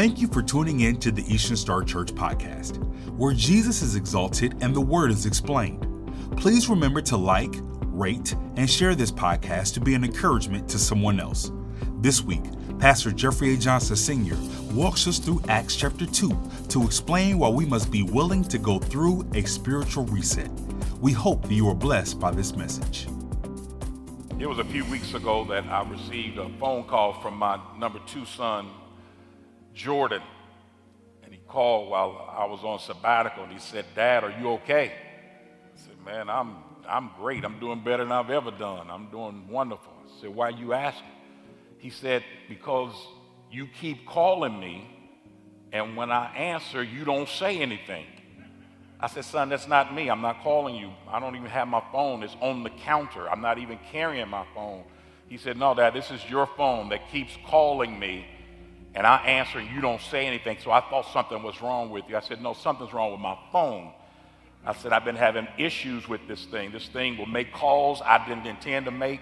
Thank you for tuning in to the Eastern Star Church podcast, where Jesus is exalted and the word is explained. Please remember to like, rate, and share this podcast to be an encouragement to someone else. This week, Pastor Jeffrey A. Johnson Sr. walks us through Acts chapter 2 to explain why we must be willing to go through a spiritual reset. We hope that you are blessed by this message. It was a few weeks ago that I received a phone call from my number two son, Jordan. And he called while I was on sabbatical and he said, Dad, are you okay? I said, Man, I'm, I'm great. I'm doing better than I've ever done. I'm doing wonderful. I said, Why are you asking? He said, Because you keep calling me, and when I answer, you don't say anything. I said, Son, that's not me. I'm not calling you. I don't even have my phone. It's on the counter. I'm not even carrying my phone. He said, No, Dad, this is your phone that keeps calling me and I answer and you don't say anything. So I thought something was wrong with you. I said, No, something's wrong with my phone. I said, I've been having issues with this thing. This thing will make calls I didn't intend to make.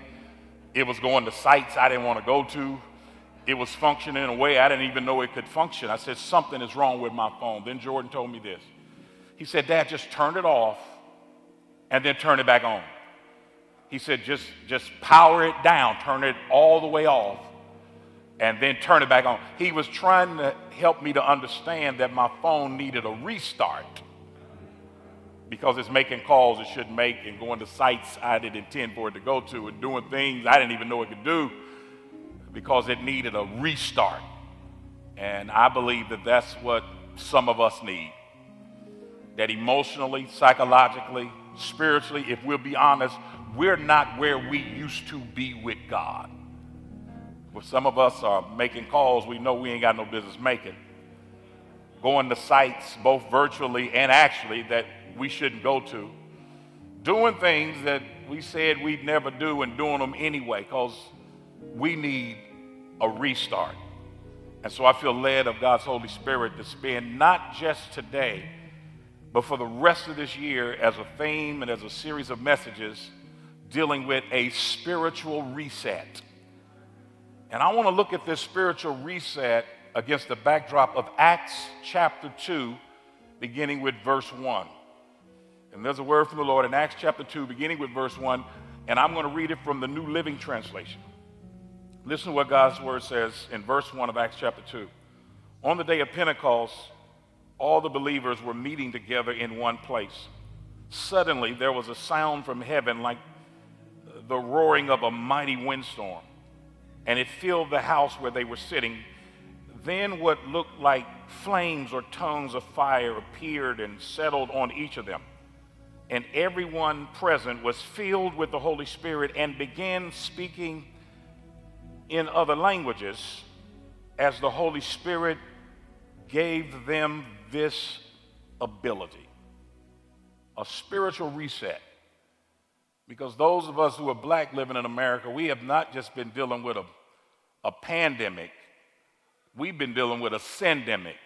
It was going to sites I didn't want to go to. It was functioning in a way I didn't even know it could function. I said, Something is wrong with my phone. Then Jordan told me this. He said, Dad, just turn it off and then turn it back on. He said, just, just power it down, turn it all the way off and then turn it back on. He was trying to help me to understand that my phone needed a restart because it's making calls it shouldn't make and going to sites I didn't intend for it to go to and doing things I didn't even know it could do because it needed a restart. And I believe that that's what some of us need. That emotionally, psychologically, spiritually, if we'll be honest, we're not where we used to be with God some of us are making calls we know we ain't got no business making. Going to sites, both virtually and actually, that we shouldn't go to. Doing things that we said we'd never do and doing them anyway because we need a restart. And so I feel led of God's Holy Spirit to spend not just today, but for the rest of this year as a theme and as a series of messages dealing with a spiritual reset. And I want to look at this spiritual reset against the backdrop of Acts chapter 2, beginning with verse 1. And there's a word from the Lord in Acts chapter 2, beginning with verse 1, and I'm going to read it from the New Living Translation. Listen to what God's word says in verse 1 of Acts chapter 2. On the day of Pentecost, all the believers were meeting together in one place. Suddenly, there was a sound from heaven like the roaring of a mighty windstorm and it filled the house where they were sitting. Then what looked like flames or tongues of fire appeared and settled on each of them. And everyone present was filled with the Holy Spirit and began speaking in other languages as the Holy Spirit gave them this ability a spiritual reset. Because those of us who are black living in America, we have not just been dealing with a a pandemic, we've been dealing with a syndemic.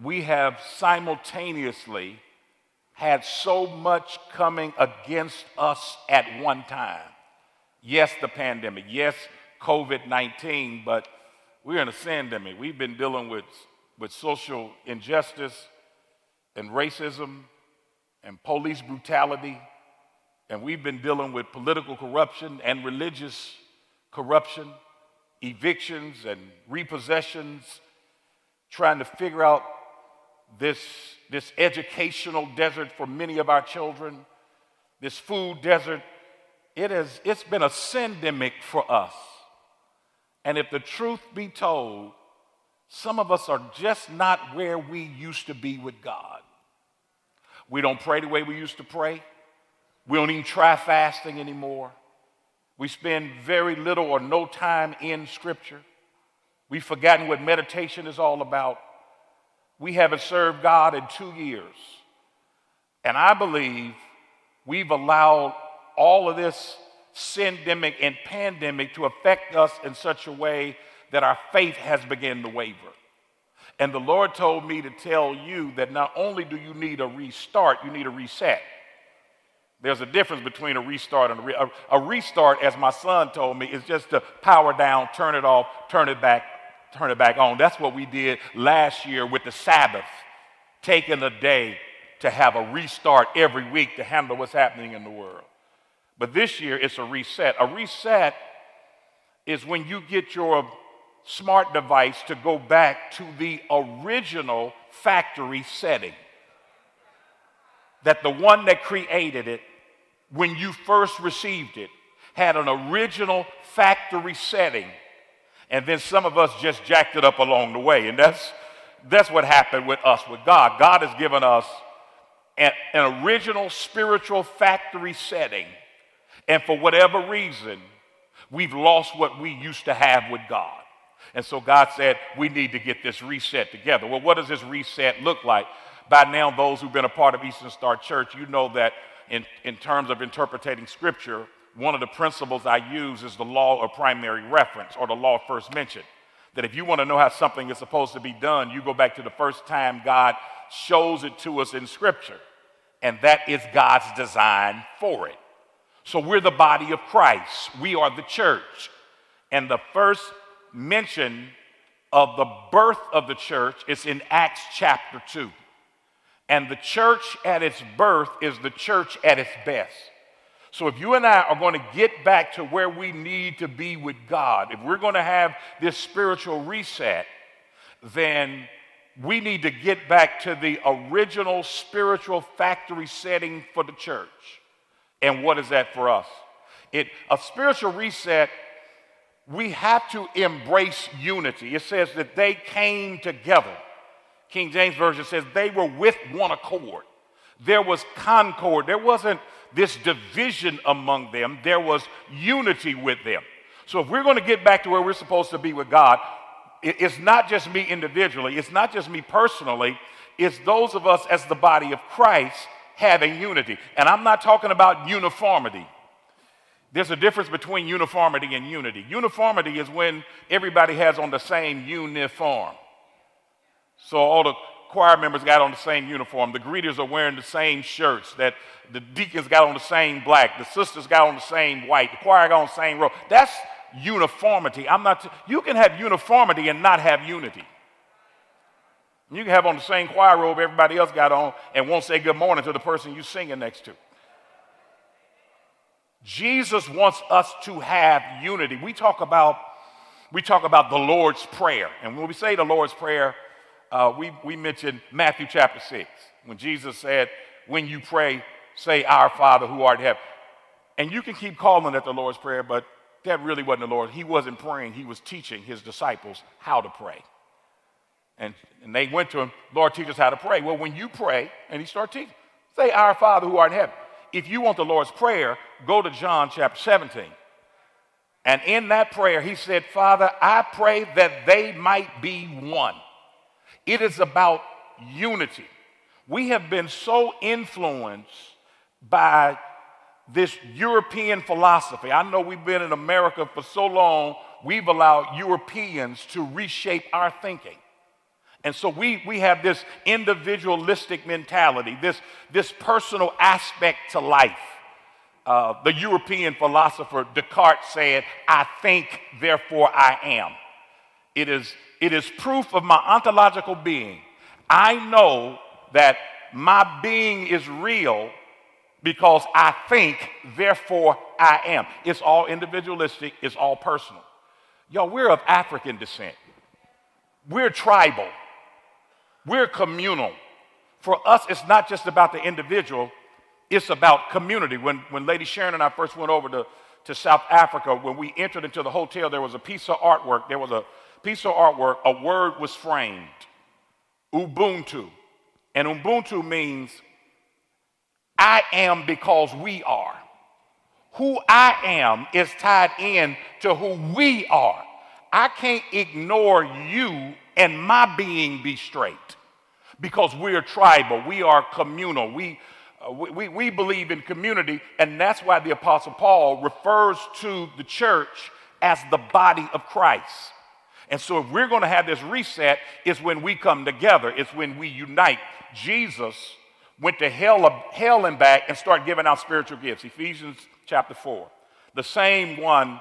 We have simultaneously had so much coming against us at one time. Yes, the pandemic. Yes, COVID 19, but we're in a syndemic. We've been dealing with, with social injustice and racism and police brutality, and we've been dealing with political corruption and religious corruption, evictions and repossessions, trying to figure out this, this educational desert for many of our children, this food desert. It has, it's been a syndemic for us. And if the truth be told, some of us are just not where we used to be with God. We don't pray the way we used to pray. We don't even try fasting anymore. We spend very little or no time in Scripture. We've forgotten what meditation is all about. We haven't served God in two years. And I believe we've allowed all of this syndemic and pandemic to affect us in such a way that our faith has begun to waver. And the Lord told me to tell you that not only do you need a restart, you need a reset. There's a difference between a restart and a, re- a, a restart, as my son told me, is just to power down, turn it off, turn it back, turn it back on. That's what we did last year with the Sabbath, taking a day to have a restart every week to handle what's happening in the world. But this year, it's a reset. A reset is when you get your smart device to go back to the original factory setting. That the one that created it, when you first received it, had an original factory setting. And then some of us just jacked it up along the way. And that's, that's what happened with us, with God. God has given us an, an original spiritual factory setting. And for whatever reason, we've lost what we used to have with God. And so God said, we need to get this reset together. Well, what does this reset look like? By now, those who've been a part of Eastern Star Church, you know that in, in terms of interpreting scripture, one of the principles I use is the law of primary reference or the law first mention. That if you want to know how something is supposed to be done, you go back to the first time God shows it to us in scripture. And that is God's design for it. So we're the body of Christ. We are the church. And the first mention of the birth of the church is in Acts chapter 2. And the church at its birth is the church at its best. So if you and I are going to get back to where we need to be with God, if we're going to have this spiritual reset, then we need to get back to the original spiritual factory setting for the church. And what is that for us? It, a spiritual reset, we have to embrace unity. It says that they came together. King James Version says they were with one accord. There was concord. There wasn't this division among them, there was unity with them. So if we're going to get back to where we're supposed to be with God, it's not just me individually, it's not just me personally, it's those of us as the body of Christ having unity. And I'm not talking about uniformity. There's a difference between uniformity and unity. Uniformity is when everybody has on the same uniform. So all the choir members got on the same uniform. The greeters are wearing the same shirts. That the deacons got on the same black. The sisters got on the same white. The choir got on the same robe. That's uniformity. I'm not. T- you can have uniformity and not have unity. You can have on the same choir robe everybody else got on and won't say good morning to the person you're singing next to. Jesus wants us to have unity. We talk about we talk about the Lord's prayer, and when we say the Lord's prayer, uh, we, we mentioned Matthew chapter 6, when Jesus said, When you pray, say, Our Father who art in heaven. And you can keep calling it the Lord's Prayer, but that really wasn't the Lord. He wasn't praying, he was teaching his disciples how to pray. And, and they went to him, Lord, teach us how to pray. Well, when you pray, and he started teaching, say, Our Father who art in heaven. If you want the Lord's Prayer, go to John chapter 17. And in that prayer, he said, Father, I pray that they might be one it is about unity. We have been so influenced by this European philosophy. I know we've been in America for so long, we've allowed Europeans to reshape our thinking. And so we, we have this individualistic mentality, this, this personal aspect to life. Uh, the European philosopher Descartes said, I think, therefore I am. It is it is proof of my ontological being. I know that my being is real because I think, therefore I am. It's all individualistic, it's all personal. Y'all, we're of African descent. We're tribal. We're communal. For us, it's not just about the individual, it's about community. When, when Lady Sharon and I first went over to, to South Africa, when we entered into the hotel, there was a piece of artwork, there was a piece of artwork, a word was framed Ubuntu. And Ubuntu means I am because we are. Who I am is tied in to who we are. I can't ignore you and my being be straight because we're tribal, we are communal, we, uh, we, we believe in community, and that's why the Apostle Paul refers to the church as the body of Christ. And so, if we're going to have this reset, it's when we come together, it's when we unite. Jesus went to hell, hell and back and started giving out spiritual gifts. Ephesians chapter 4. The same one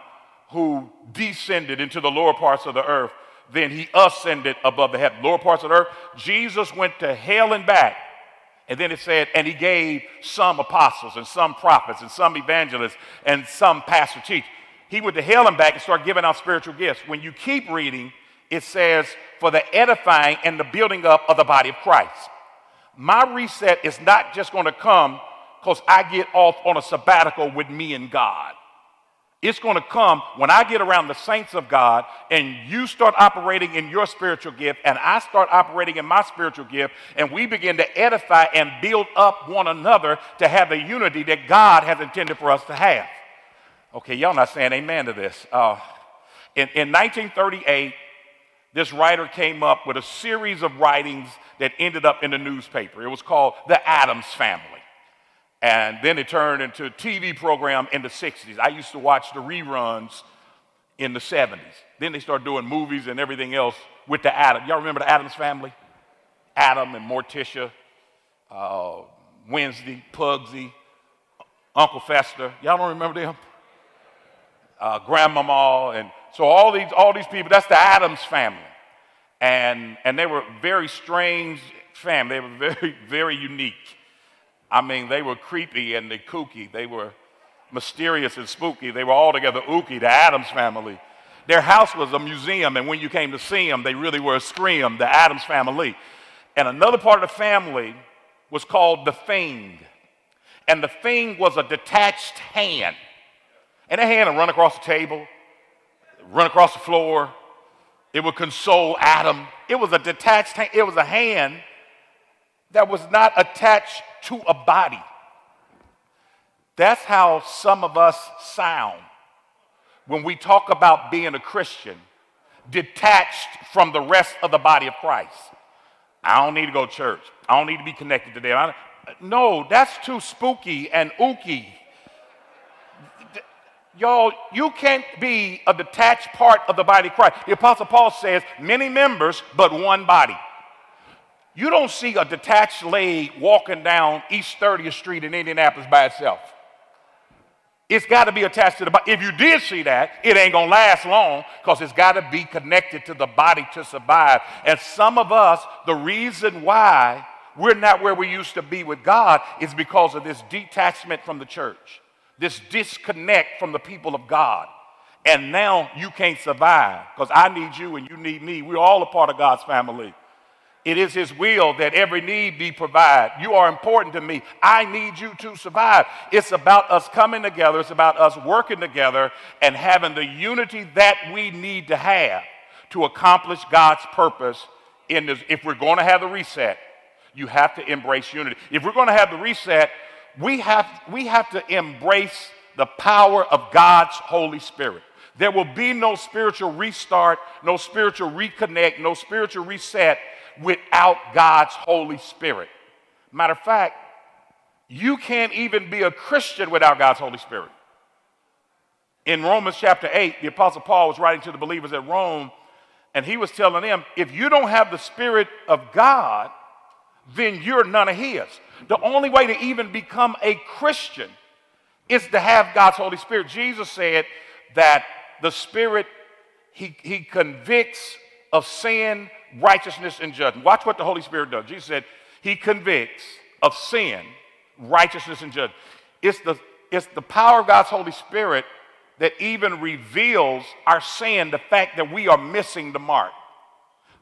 who descended into the lower parts of the earth then he ascended above the heaven, lower parts of the earth. Jesus went to hell and back. And then it said, and he gave some apostles and some prophets and some evangelists and some pastor teach. He went to hell and back and started giving out spiritual gifts. When you keep reading, it says, for the edifying and the building up of the body of Christ. My reset is not just going to come because I get off on a sabbatical with me and God. It's going to come when I get around the saints of God and you start operating in your spiritual gift and I start operating in my spiritual gift and we begin to edify and build up one another to have the unity that God has intended for us to have. Okay, y'all not saying amen to this. Uh, in, in 1938, this writer came up with a series of writings that ended up in the newspaper. It was called The Addams Family. And then it turned into a TV program in the 60s. I used to watch the reruns in the 70s. Then they started doing movies and everything else with the Addams. Y'all remember the Addams family? Adam and Morticia, uh, Wednesday, Pugsy, Uncle Fester. Y'all don't remember them? Uh, Grandmama, and so all these all these people. That's the Addams family, and and they were very strange family. They were very very unique. I mean, they were creepy and they kooky. They were mysterious and spooky. They were all together ooky, the Addams family. Their house was a museum, and when you came to see them, they really were a scream, the Addams family. And another part of the family was called the Thing. And the Thing was a detached hand. And that hand would run across the table, run across the floor. It would console Adam. It was a detached hand. It was a hand that was not attached to a body. That's how some of us sound when we talk about being a Christian, detached from the rest of the body of Christ. I don't need to go to church. I don't need to be connected to them. no, that's too spooky and ooky. Y'all, you can't be a detached part of the body of Christ. The Apostle Paul says, many members, but one body. You don't see a detached leg walking down East 30th Street in Indianapolis by itself. It's got to be attached to the body. If you did see that, it ain't going to last long because it's got to be connected to the body to survive. And some of us, the reason why we're not where we used to be with God is because of this detachment from the church, this disconnect from the people of God. And now you can't survive because I need you and you need me. We're all a part of God's family. It is His will that every need be provided. You are important to me. I need you to survive. It's about us coming together, it's about us working together and having the unity that we need to have to accomplish God's purpose in this. If we're going to have the reset, you have to embrace unity. If we're going to have the reset, we have, we have to embrace the power of God's Holy Spirit. There will be no spiritual restart, no spiritual reconnect, no spiritual reset without God's Holy Spirit. Matter of fact, you can't even be a Christian without God's Holy Spirit. In Romans chapter 8, the Apostle Paul was writing to the believers at Rome, and he was telling them if you don't have the Spirit of God, then you're none of His. The only way to even become a Christian is to have God's Holy Spirit. Jesus said that the Spirit, He, he convicts of sin, righteousness, and judgment. Watch what the Holy Spirit does. Jesus said, He convicts of sin, righteousness, and judgment. It's the, it's the power of God's Holy Spirit that even reveals our sin, the fact that we are missing the mark.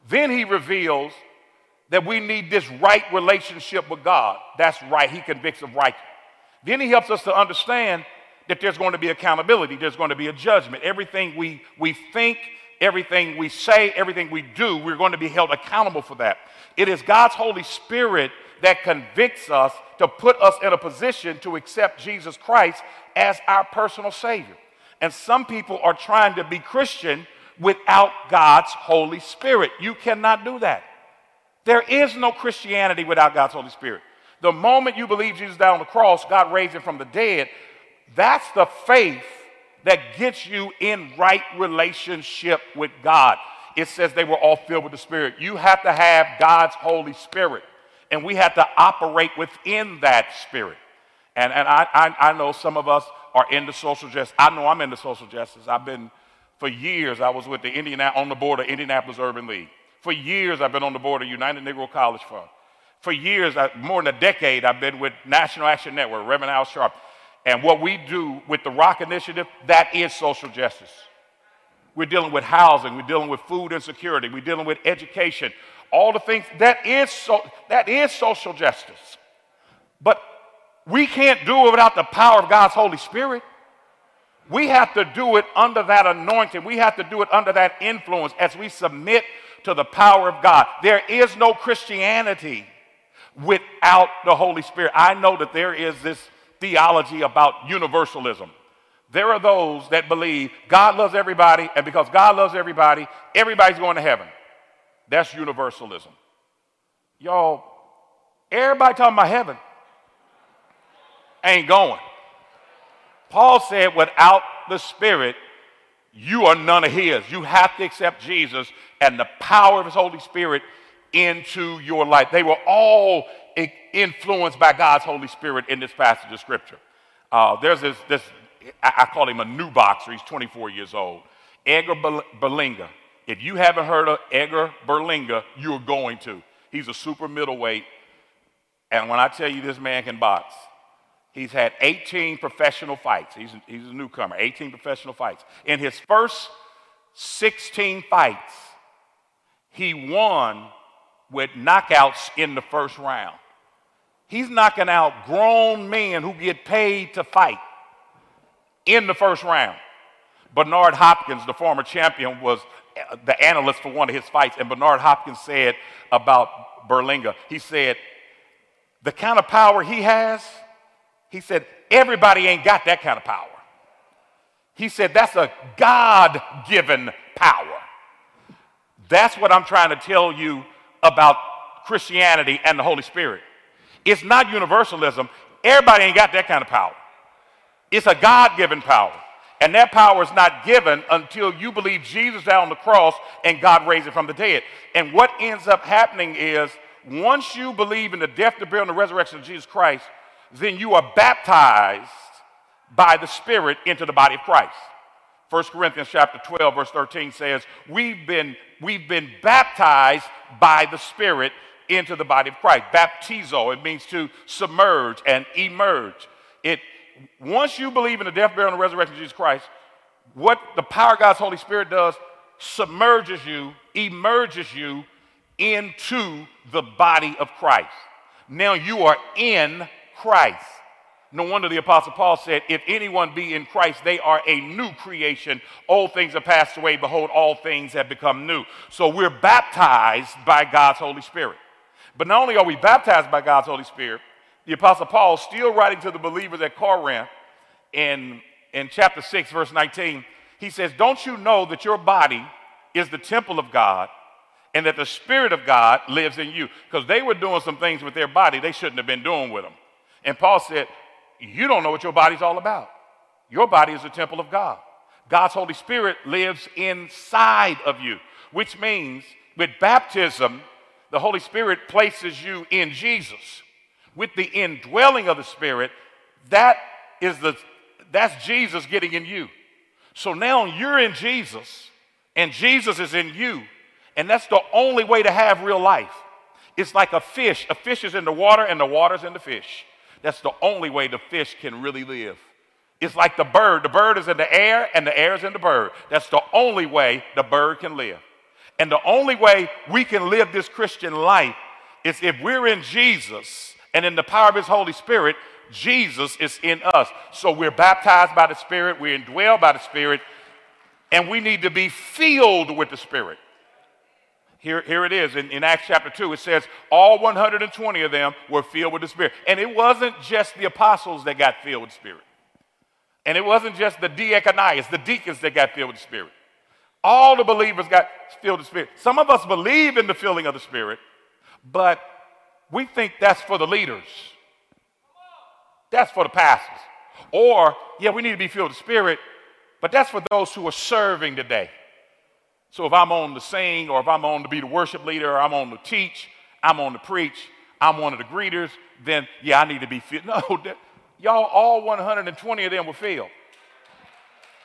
Then He reveals that we need this right relationship with God. That's right. He convicts of right. Then He helps us to understand that there's going to be accountability, there's going to be a judgment. Everything we, we think, everything we say, everything we do, we're going to be held accountable for that. It is God's Holy Spirit that convicts us to put us in a position to accept Jesus Christ as our personal Savior. And some people are trying to be Christian without God's Holy Spirit. You cannot do that. There is no Christianity without God's Holy Spirit. The moment you believe Jesus died on the cross, God raised him from the dead, that's the faith that gets you in right relationship with God. It says they were all filled with the Spirit. You have to have God's Holy Spirit, and we have to operate within that Spirit. And, and I, I, I know some of us are into social justice. I know I'm into social justice. I've been For years, I was with the Indiana, on the board of Indianapolis Urban League. For years, I've been on the board of United Negro College Fund. For years, more than a decade, I've been with National Action Network, Reverend Al Sharp. And what we do with the Rock Initiative, that is social justice. We're dealing with housing, we're dealing with food insecurity, we're dealing with education, all the things that is so that is social justice. But we can't do it without the power of God's Holy Spirit. We have to do it under that anointing. We have to do it under that influence as we submit to the power of God. There is no Christianity without the Holy Spirit. I know that there is this theology about universalism. There are those that believe God loves everybody, and because God loves everybody, everybody's going to heaven. That's universalism. Y'all, everybody talking about heaven ain't going. Paul said, without the Spirit, you are none of His. You have to accept Jesus and the power of His Holy Spirit into your life. They were all influenced by God's Holy Spirit in this passage of Scripture. Uh, there's this, this, I call him a new boxer. He's 24 years old. Edgar Berlanga. If you haven't heard of Edgar Berlanga, you're going to. He's a super middleweight. And when I tell you this man can box, he's had 18 professional fights. He's, he's a newcomer, 18 professional fights. In his first 16 fights, he won with knockouts in the first round. He's knocking out grown men who get paid to fight in the first round. Bernard Hopkins, the former champion, was uh, the analyst for one of his fights, and Bernard Hopkins said about Berlanga, he said, the kind of power he has, he said, everybody ain't got that kind of power. He said, that's a God given power. That's what I'm trying to tell you about Christianity and the Holy Spirit. It's not universalism. Everybody ain't got that kind of power. It's a God given power. And that power is not given until you believe Jesus died on the cross and God raised it from the dead. And what ends up happening is once you believe in the death, the burial, and the resurrection of Jesus Christ, then you are baptized by the Spirit into the body of Christ. 1 Corinthians chapter 12, verse 13 says, We've been, we've been baptized by the Spirit into the body of Christ. Baptizo, it means to submerge and emerge. It once you believe in the death, burial, and resurrection of Jesus Christ, what the power of God's Holy Spirit does submerges you, emerges you into the body of Christ. Now you are in Christ. No wonder the Apostle Paul said, If anyone be in Christ, they are a new creation. Old things have passed away. Behold, all things have become new. So we're baptized by God's Holy Spirit. But not only are we baptized by God's Holy Spirit, the Apostle Paul, still writing to the believers at Corinth in, in chapter 6, verse 19, he says, Don't you know that your body is the temple of God and that the Spirit of God lives in you? Because they were doing some things with their body they shouldn't have been doing with them. And Paul said, You don't know what your body's all about. Your body is a temple of God. God's Holy Spirit lives inside of you, which means with baptism, the Holy Spirit places you in Jesus with the indwelling of the Spirit, that is the that's Jesus getting in you. So now you're in Jesus, and Jesus is in you, and that's the only way to have real life. It's like a fish. A fish is in the water, and the water's in the fish. That's the only way the fish can really live. It's like the bird. The bird is in the air, and the air is in the bird. That's the only way the bird can live. And the only way we can live this Christian life is if we're in Jesus and in the power of his Holy Spirit, Jesus is in us. So we're baptized by the Spirit, we're indwelled by the Spirit, and we need to be filled with the Spirit. Here, here it is in, in Acts chapter 2. It says, All 120 of them were filled with the Spirit. And it wasn't just the apostles that got filled with the Spirit. And it wasn't just the diakonias, the deacons that got filled with the Spirit. All the believers got filled with the Spirit. Some of us believe in the filling of the Spirit, but we think that's for the leaders. That's for the pastors. Or, yeah, we need to be filled with the Spirit, but that's for those who are serving today. So if I'm on to sing, or if I'm on to be the worship leader, or I'm on to teach, I'm on to preach, I'm one of the greeters, then yeah, I need to be filled. No, that, y'all, all 120 of them were filled.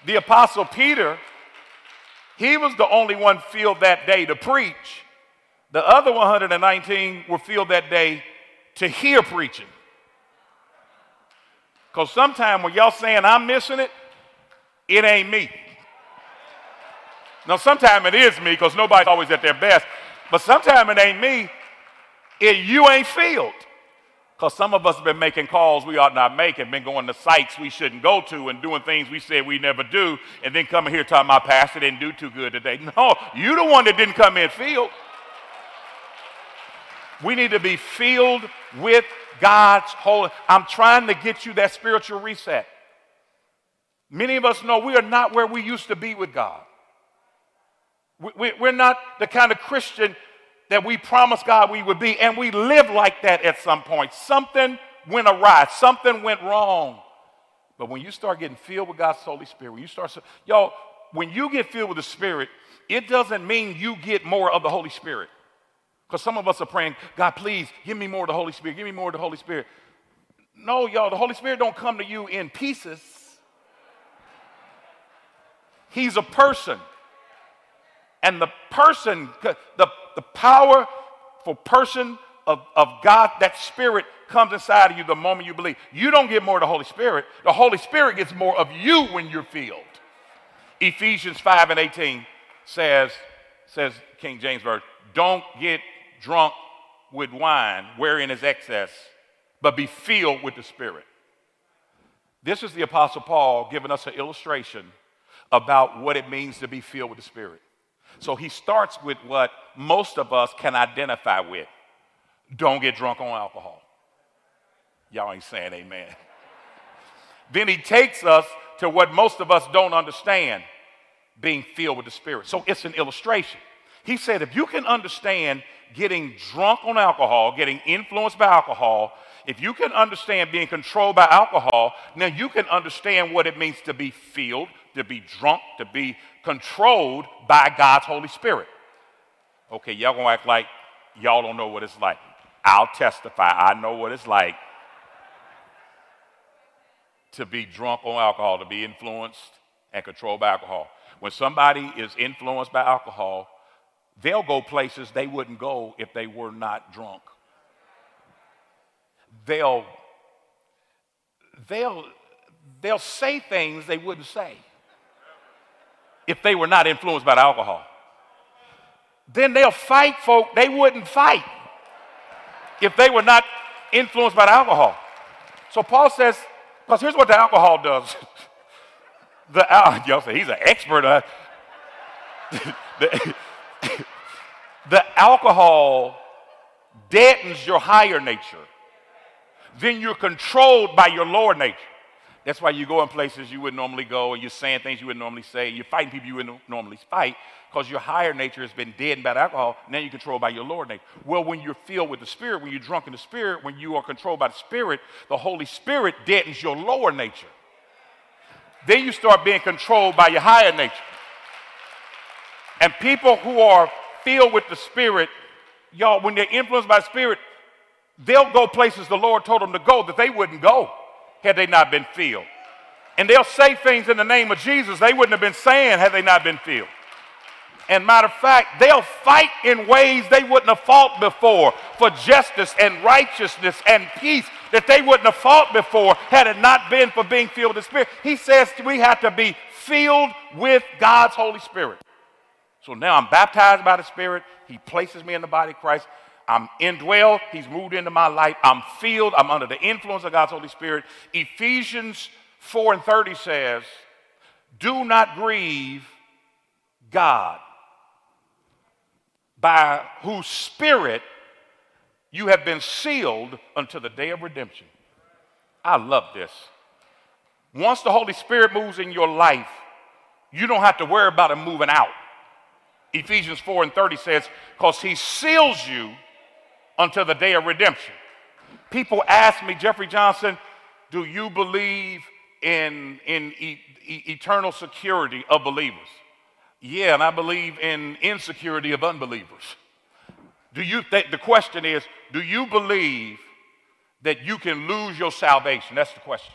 The apostle Peter, He was the only one filled that day to preach. The other 119 were filled that day to hear preaching. Because sometimes when y'all saying I'm missing it, it ain't me. Now, sometimes it is me because nobody's always at their best, but sometimes it ain't me. It, you ain't filled. Because some of us have been making calls we ought not make and been going to sites we shouldn't go to and doing things we said we never do, and then coming here talking my pastor didn't do too good today. No, you the one that didn't come in filled. We need to be filled with God's holy. I'm trying to get you that spiritual reset. Many of us know we are not where we used to be with God. We're not the kind of Christian that we promised God we would be, and we live like that at some point. Something went awry, something went wrong. But when you start getting filled with God's Holy Spirit, when you start, y'all, when you get filled with the Spirit, it doesn't mean you get more of the Holy Spirit. Because some of us are praying, God, please give me more of the Holy Spirit, give me more of the Holy Spirit. No, y'all, the Holy Spirit don't come to you in pieces. He's a person. And the person, the, the powerful person of, of God, that spirit comes inside of you the moment you believe. You don't get more of the Holy Spirit. The Holy Spirit gets more of you when you're filled. Ephesians 5 and 18 says, says King James Version, don't get drunk with wine, wherein is excess, but be filled with the Spirit. This is the Apostle Paul giving us an illustration about what it means to be filled with the Spirit. So he starts with what most of us can identify with don't get drunk on alcohol. Y'all ain't saying amen. then he takes us to what most of us don't understand being filled with the Spirit. So it's an illustration. He said, if you can understand getting drunk on alcohol, getting influenced by alcohol, if you can understand being controlled by alcohol, now you can understand what it means to be filled, to be drunk, to be controlled by God's Holy Spirit. Okay, y'all gonna act like y'all don't know what it's like. I'll testify, I know what it's like to be drunk on alcohol, to be influenced and controlled by alcohol. When somebody is influenced by alcohol, they'll go places they wouldn't go if they were not drunk. They'll they'll they'll say things they wouldn't say if they were not influenced by the alcohol. Then they'll fight folk they wouldn't fight if they were not influenced by the alcohol. So Paul says, because here's what the alcohol does. the y'all say he's an expert. Uh, the, the alcohol deadens your higher nature. Then you're controlled by your lower nature. That's why you go in places you wouldn't normally go, and you're saying things you wouldn't normally say, and you're fighting people you wouldn't normally fight, because your higher nature has been dead by alcohol. Now you're controlled by your lower nature. Well, when you're filled with the Spirit, when you're drunk in the Spirit, when you are controlled by the Spirit, the Holy Spirit deadens your lower nature. Then you start being controlled by your higher nature. And people who are filled with the Spirit, y'all, when they're influenced by the Spirit, they'll go places the Lord told them to go that they wouldn't go had they not been filled. And they'll say things in the name of Jesus they wouldn't have been saying had they not been filled. And matter of fact, they'll fight in ways they wouldn't have fought before for justice and righteousness and peace that they wouldn't have fought before had it not been for being filled with the Spirit. He says we have to be filled with God's Holy Spirit. So now I'm baptized by the Spirit. He places me in the body of Christ. I'm indwelled. He's moved into my life. I'm filled. I'm under the influence of God's Holy Spirit. Ephesians 4 and 30 says, Do not grieve God, by whose spirit you have been sealed until the day of redemption. I love this. Once the Holy Spirit moves in your life, you don't have to worry about him moving out. Ephesians 4 and 30 says, because he seals you until the day of redemption. People ask me, Jeffrey Johnson, do you believe in, in e- e- eternal security of believers? Yeah, and I believe in insecurity of unbelievers. Do you think the question is, do you believe that you can lose your salvation? That's the question.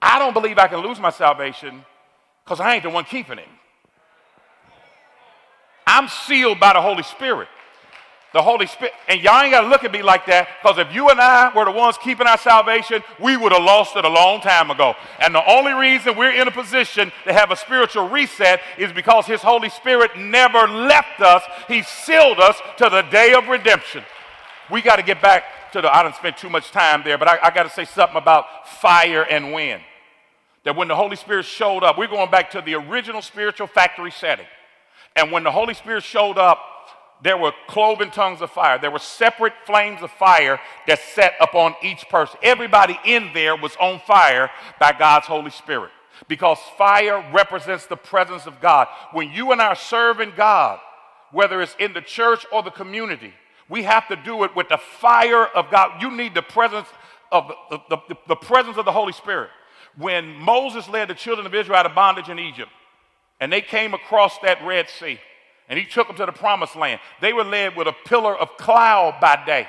I don't believe I can lose my salvation because I ain't the one keeping it. I'm sealed by the Holy Spirit. The Holy Spirit. And y'all ain't got to look at me like that because if you and I were the ones keeping our salvation, we would have lost it a long time ago. And the only reason we're in a position to have a spiritual reset is because His Holy Spirit never left us. He sealed us to the day of redemption. We got to get back to the, I didn't spend too much time there, but I, I got to say something about fire and wind. That when the Holy Spirit showed up, we're going back to the original spiritual factory setting. And when the Holy Spirit showed up, there were cloven tongues of fire. There were separate flames of fire that set upon each person. Everybody in there was on fire by God's Holy Spirit because fire represents the presence of God. When you and I are serving God, whether it's in the church or the community, we have to do it with the fire of God. You need the presence of the, the, the, the presence of the Holy Spirit. When Moses led the children of Israel out of bondage in Egypt, and they came across that Red Sea, and he took them to the promised land. They were led with a pillar of cloud by day,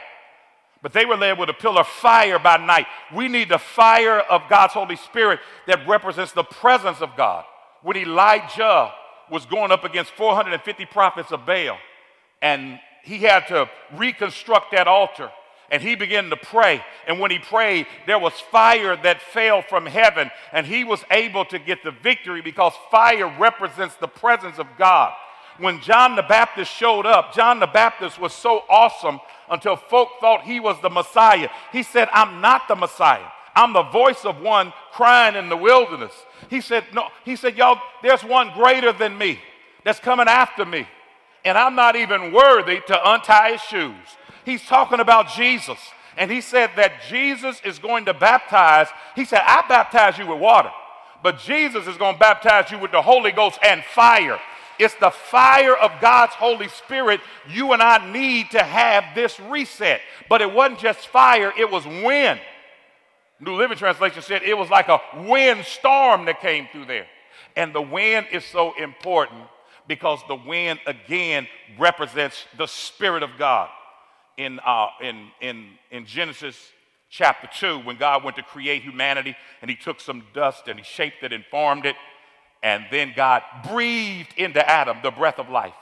but they were led with a pillar of fire by night. We need the fire of God's Holy Spirit that represents the presence of God. When Elijah was going up against 450 prophets of Baal, and he had to reconstruct that altar and he began to pray. And when he prayed, there was fire that fell from heaven, and he was able to get the victory because fire represents the presence of God. When John the Baptist showed up, John the Baptist was so awesome until folk thought he was the Messiah. He said, I'm not the Messiah. I'm the voice of one crying in the wilderness. He said, No, he said, Y'all, there's one greater than me that's coming after me. And I'm not even worthy to untie his shoes. He's talking about Jesus. And he said that Jesus is going to baptize. He said, I baptize you with water, but Jesus is going to baptize you with the Holy Ghost and fire. It's the fire of God's Holy Spirit you and I need to have this reset. But it wasn't just fire, it was wind. New Living Translation said it was like a wind storm that came through there. And the wind is so important because the wind, again, represents the Spirit of God in, uh, in, in, in Genesis chapter 2 when God went to create humanity and he took some dust and he shaped it and formed it. And then God breathed into Adam the breath of life.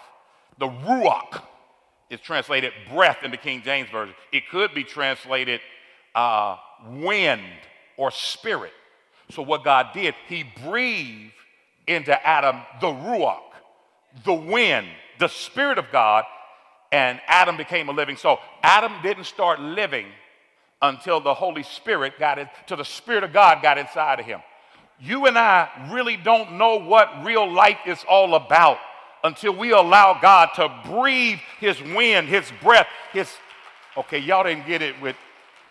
The Ruach is translated breath in the King James Version. It could be translated uh, wind or spirit. So, what God did, He breathed into Adam the Ruach, the wind, the Spirit of God, and Adam became a living soul. Adam didn't start living until the Holy Spirit got it, till the Spirit of God got inside of him. You and I really don't know what real life is all about until we allow God to breathe his wind, his breath, his. Okay, y'all didn't get it with,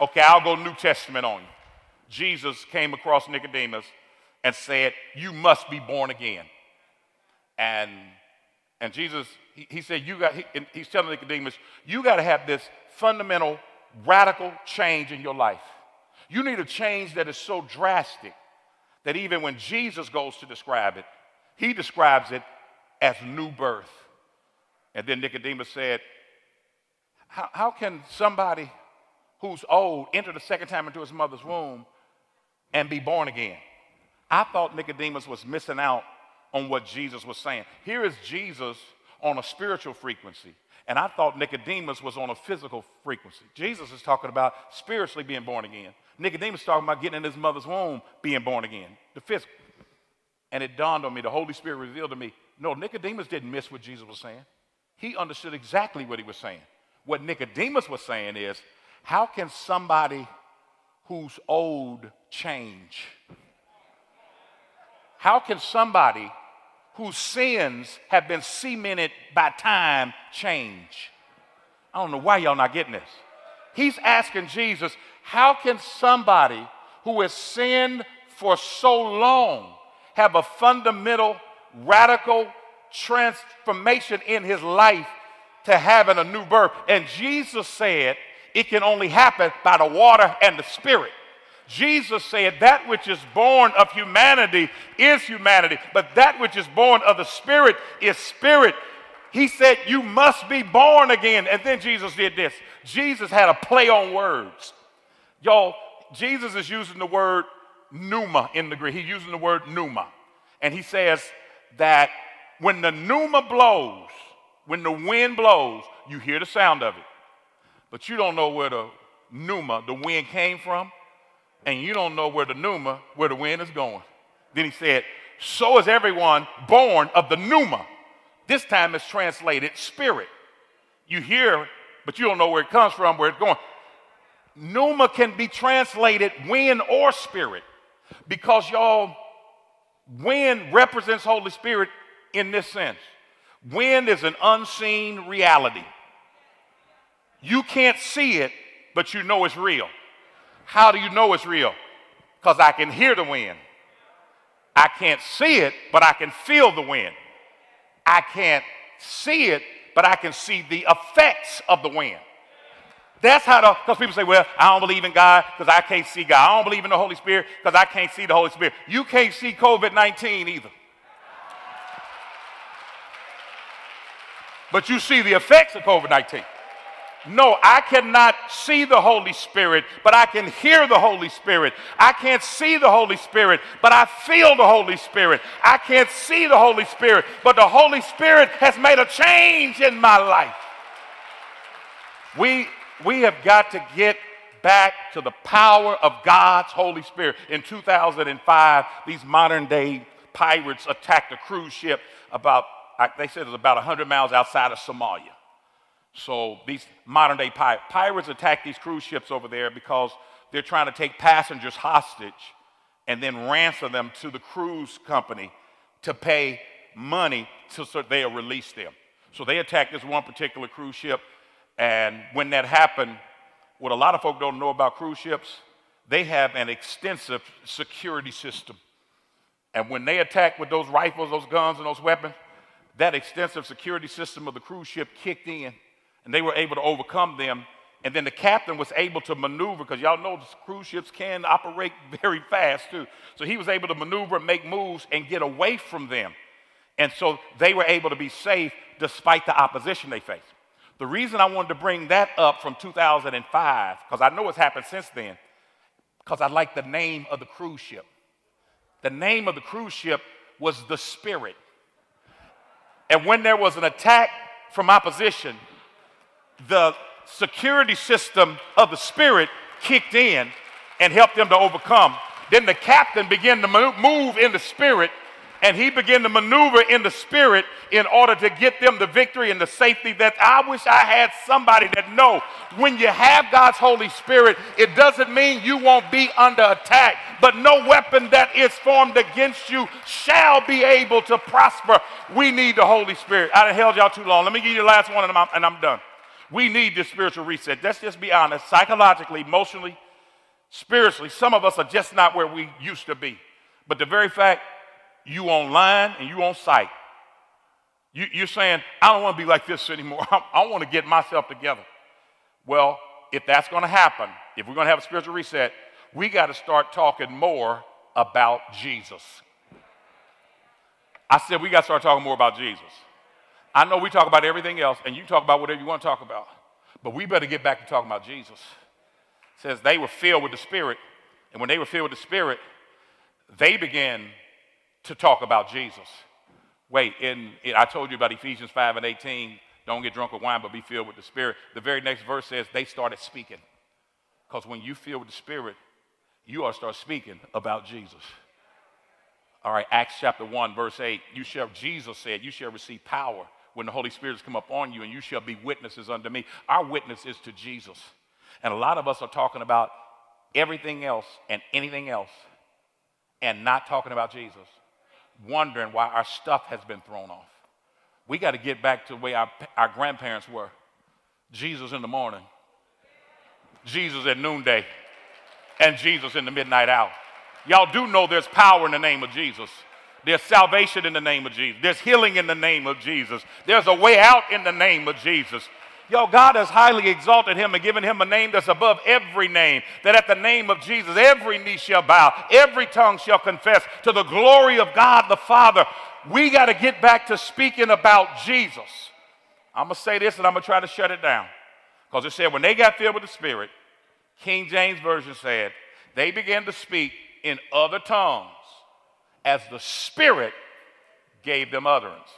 okay, I'll go New Testament on you. Jesus came across Nicodemus and said, You must be born again. And, and Jesus he, he said, you got, he, he's telling Nicodemus, you got to have this fundamental, radical change in your life. You need a change that is so drastic that even when Jesus goes to describe it, he describes it as new birth. And then Nicodemus said, how, how can somebody who's old enter the second time into his mother's womb and be born again? I thought Nicodemus was missing out on what Jesus was saying. Here is Jesus on a spiritual frequency. And I thought Nicodemus was on a physical frequency. Jesus is talking about spiritually being born again. Nicodemus talking about getting in his mother's womb, being born again, the physical. And it dawned on me, the Holy Spirit revealed to me, no, Nicodemus didn't miss what Jesus was saying. He understood exactly what he was saying. What Nicodemus was saying is, how can somebody who's old change? How can somebody whose sins have been cemented by time change. I don't know why y'all not getting this. He's asking Jesus, how can somebody who has sinned for so long have a fundamental, radical transformation in his life to having a new birth? And Jesus said it can only happen by the water and the spirit. Jesus said, That which is born of humanity is humanity, but that which is born of the Spirit is spirit. He said, You must be born again. And then Jesus did this. Jesus had a play on words. Y'all, Jesus is using the word pneuma in the Greek. He's using the word pneuma. And he says that when the pneuma blows, When the wind blows, you hear the sound of it. But you don't know where the pneuma, the wind came from, and you don't know where the pneuma, where the wind is going. Then he said, So is everyone born of the pneuma. This time it's translated spirit. You hear, but you don't know where it comes from, where it's going. Pneuma can be translated wind or spirit because y'all, wind represents Holy Spirit in this sense. Wind is an unseen reality. You can't see it, but you know it's real. How do you know it's real? Because I can hear the wind. I can't see it, but I can feel the wind. I can't see it, but I can see the effects of the wind. That's how the, because people say, well, I don't believe in God because I can't see God. I don't believe in the Holy Spirit because I can't see the Holy Spirit. You can't see COVID 19 either. But you see the effects of COVID 19. No, I cannot see the Holy Spirit, but I can hear the Holy Spirit. I can't see the Holy Spirit, but I feel the Holy Spirit. I can't see the Holy Spirit, but the Holy Spirit has made a change in my life. We, we have got to get back to the power of God's Holy Spirit. In 2005, these modern day pirates attacked a cruise ship about, they said it was about 100 miles outside of Somalia. So these modern day pirates, pirates attack these cruise ships over there because they're trying to take passengers hostage and then ransom them to the cruise company to pay money to, so they'll release them. So they attacked this one particular cruise ship, and when that happened, what a lot of folk don't know about cruise ships, they have an extensive security system. And when they attack with those rifles, those guns, and those weapons, that extensive security system of the cruise ship kicked in and they were able to overcome them. And then the captain was able to maneuver because y'all know cruise ships can operate very fast too. So he was able to maneuver, make moves, and get away from them. And so they were able to be safe despite the opposition they faced. The reason I wanted to bring that up from 2005, because I know it's happened since then, because I like the name of the cruise ship. The name of the cruise ship was the Spirit. And when there was an attack from opposition, the security system of the Spirit kicked in and helped them to overcome. Then the captain began to move in the Spirit and he began to maneuver in the spirit in order to get them the victory and the safety that I wish I had somebody that know when you have God's Holy Spirit, it doesn't mean you won't be under attack, but no weapon that is formed against you shall be able to prosper. We need the Holy Spirit. I held y'all too long. Let me give you the last one and I'm, and I'm done. We need this spiritual reset. Let's just be honest. Psychologically, emotionally, spiritually, some of us are just not where we used to be. But the very fact you online and you on site, you, are saying, I don't want to be like this anymore. I, I want to get myself together. Well, if that's going to happen, if we're going to have a spiritual reset, we got to start talking more about Jesus. I said we got to start talking more about Jesus. I know we talk about everything else, and you talk about whatever you want to talk about. But we better get back to talking about Jesus. It says they were filled with the Spirit, and when they were filled with the Spirit, they began to talk about Jesus. Wait, in, in, I told you about Ephesians 5 and 18. Don't get drunk with wine, but be filled with the Spirit. The very next verse says they started speaking. Because when you feel with the Spirit, you to start speaking about Jesus. All right, Acts chapter 1, verse 8. You shall, Jesus said, you shall receive power when the Holy Spirit has come upon you, and you shall be witnesses unto me. Our witness is to Jesus. And a lot of us are talking about everything else and anything else and not talking about Jesus, wondering why our stuff has been thrown off. We got to get back to the way our, our grandparents were Jesus in the morning, Jesus at noonday, and Jesus in the midnight hour. Y'all do know there's power in the name of Jesus. There's salvation in the name of Jesus. There's healing in the name of Jesus. There's a way out in the name of Jesus. Yo, God has highly exalted him and given him a name that's above every name. That at the name of Jesus, every knee shall bow, every tongue shall confess to the glory of God the Father. We got to get back to speaking about Jesus. I'm going to say this and I'm going to try to shut it down. Because it said, when they got filled with the Spirit, King James Version said, they began to speak in other tongues as the Spirit gave them utterance.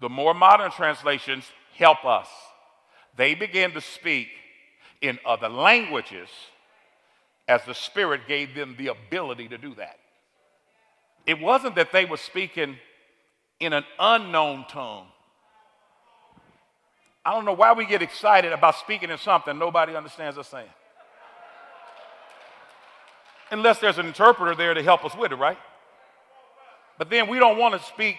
The more modern translations help us. They began to speak in other languages as the Spirit gave them the ability to do that. It wasn't that they were speaking in an unknown tongue. I don't know why we get excited about speaking in something nobody understands us saying. Unless there's an interpreter there to help us with it, right? But then we don't want to speak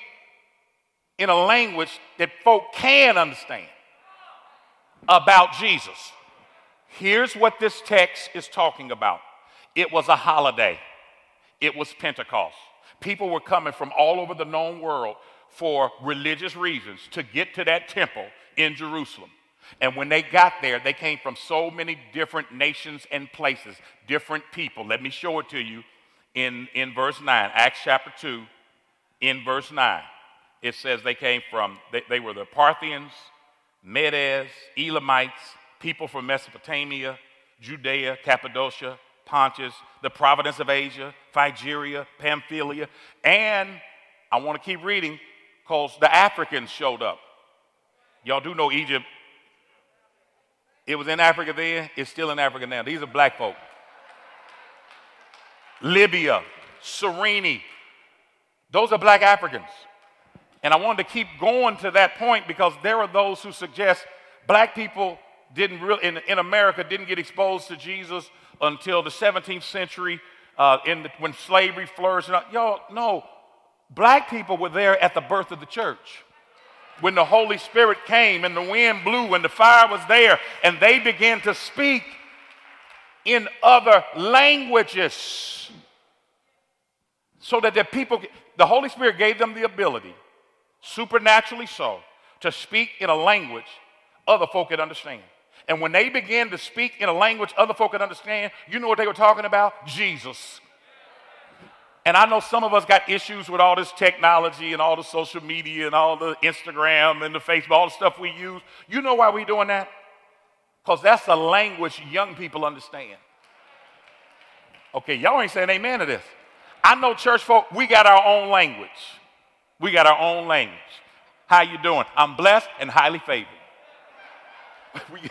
in a language that folk can understand about Jesus. Here's what this text is talking about it was a holiday, it was Pentecost. People were coming from all over the known world for religious reasons to get to that temple in Jerusalem. And when they got there, they came from so many different nations and places, different people. Let me show it to you in, in verse 9, Acts chapter 2, in verse 9. It says they came from, they, they were the Parthians, Medes, Elamites, people from Mesopotamia, Judea, Cappadocia, Pontus, the province of Asia, Phrygia, Pamphylia, and I want to keep reading because the Africans showed up. Y'all do know Egypt. It was in Africa then, it's still in Africa now. These are black folk. Libya, Cyrene, those are black Africans. And I wanted to keep going to that point because there are those who suggest black people didn't really, in, in America, didn't get exposed to Jesus until the 17th century uh, in the, when slavery flourished. Y'all, no, black people were there at the birth of the church. When the Holy Spirit came and the wind blew and the fire was there, and they began to speak in other languages so that the people, the Holy Spirit gave them the ability supernaturally so, to speak in a language other folk could understand. And when they began to speak in a language other folk could understand, you know what they were talking about? Jesus. And I know some of us got issues with all this technology and all the social media and all the Instagram and the Facebook, all the stuff we use. You know why we're doing that? Because that's a language young people understand. Okay, y'all ain't saying amen to this. I know church folk, we got our own language. We got our own language. How you doing? I'm blessed and highly favored.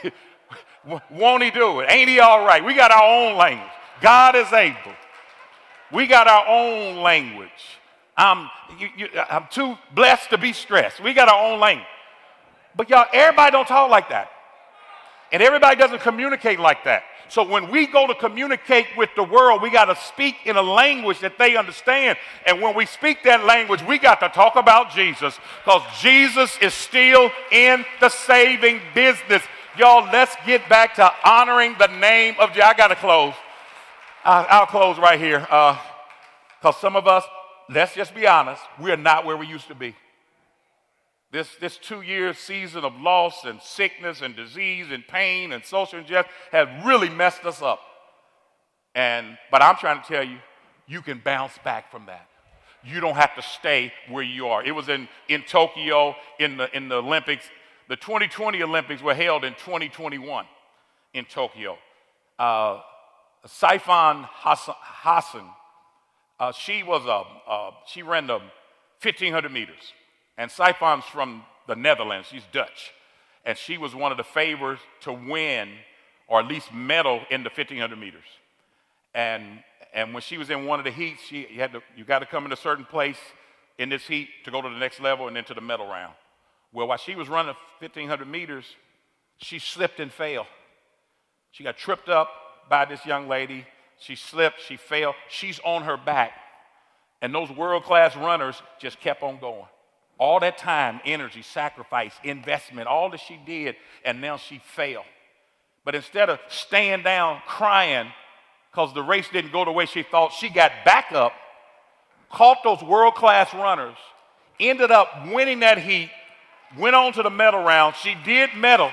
won't he do it? Ain't he all right? We got our own language. God is able. We got our own language. I'm, you, you, I'm too blessed to be stressed. We got our own language. But y'all, everybody don't talk like that. And everybody doesn't communicate like that. So when we go to communicate with the world, we got to speak in a language that they understand. And when we speak that language, we got to talk about Jesus because Jesus is still in the saving business. Y'all, let's get back to honoring the name of Jesus. I got to close. I'll close right here because uh, some of us, let's just be honest, we're not where we used to be. This, this two year season of loss and sickness and disease and pain and social injustice has really messed us up. And, but I'm trying to tell you, you can bounce back from that. You don't have to stay where you are. It was in, in Tokyo in the, in the Olympics. The 2020 Olympics were held in 2021 in Tokyo. Uh, Hassan, Hassan uh, she was a, uh, she ran the 1500 meters. And Sifan's from the Netherlands, she's Dutch. And she was one of the favorites to win or at least medal in the 1500 meters. And, and when she was in one of the heats, she had to, you got to come in a certain place in this heat to go to the next level and then to the medal round. Well, while she was running 1500 meters, she slipped and fell. She got tripped up by this young lady. She slipped, she fell. She's on her back. And those world class runners just kept on going. All that time, energy, sacrifice, investment, all that she did, and now she failed. But instead of staying down crying because the race didn't go the way she thought, she got back up, caught those world class runners, ended up winning that heat, went on to the medal round. She did medal,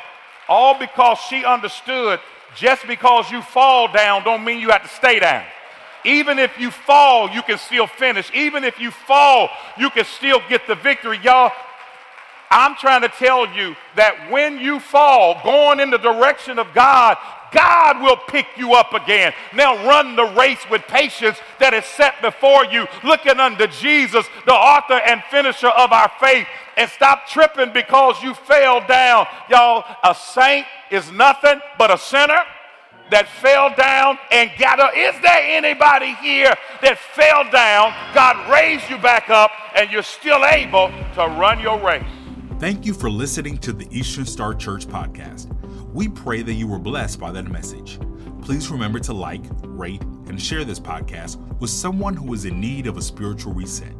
all because she understood just because you fall down don't mean you have to stay down. Even if you fall, you can still finish. Even if you fall, you can still get the victory. Y'all, I'm trying to tell you that when you fall, going in the direction of God, God will pick you up again. Now run the race with patience that is set before you, looking unto Jesus, the author and finisher of our faith. and stop tripping because you fell down. Y'all, a saint is nothing but a sinner that fell down and got up. Is there anybody here that fell down, God raised you back up, and you're still able to run your race? Thank you for listening to the Eastern Star Church podcast. We pray that you were blessed by that message. Please remember to like, rate, and share this podcast with someone who is in need of a spiritual reset.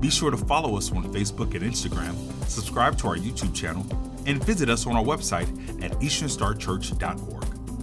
Be sure to follow us on Facebook and Instagram, subscribe to our YouTube channel, and visit us on our website at easternstarchurch.org.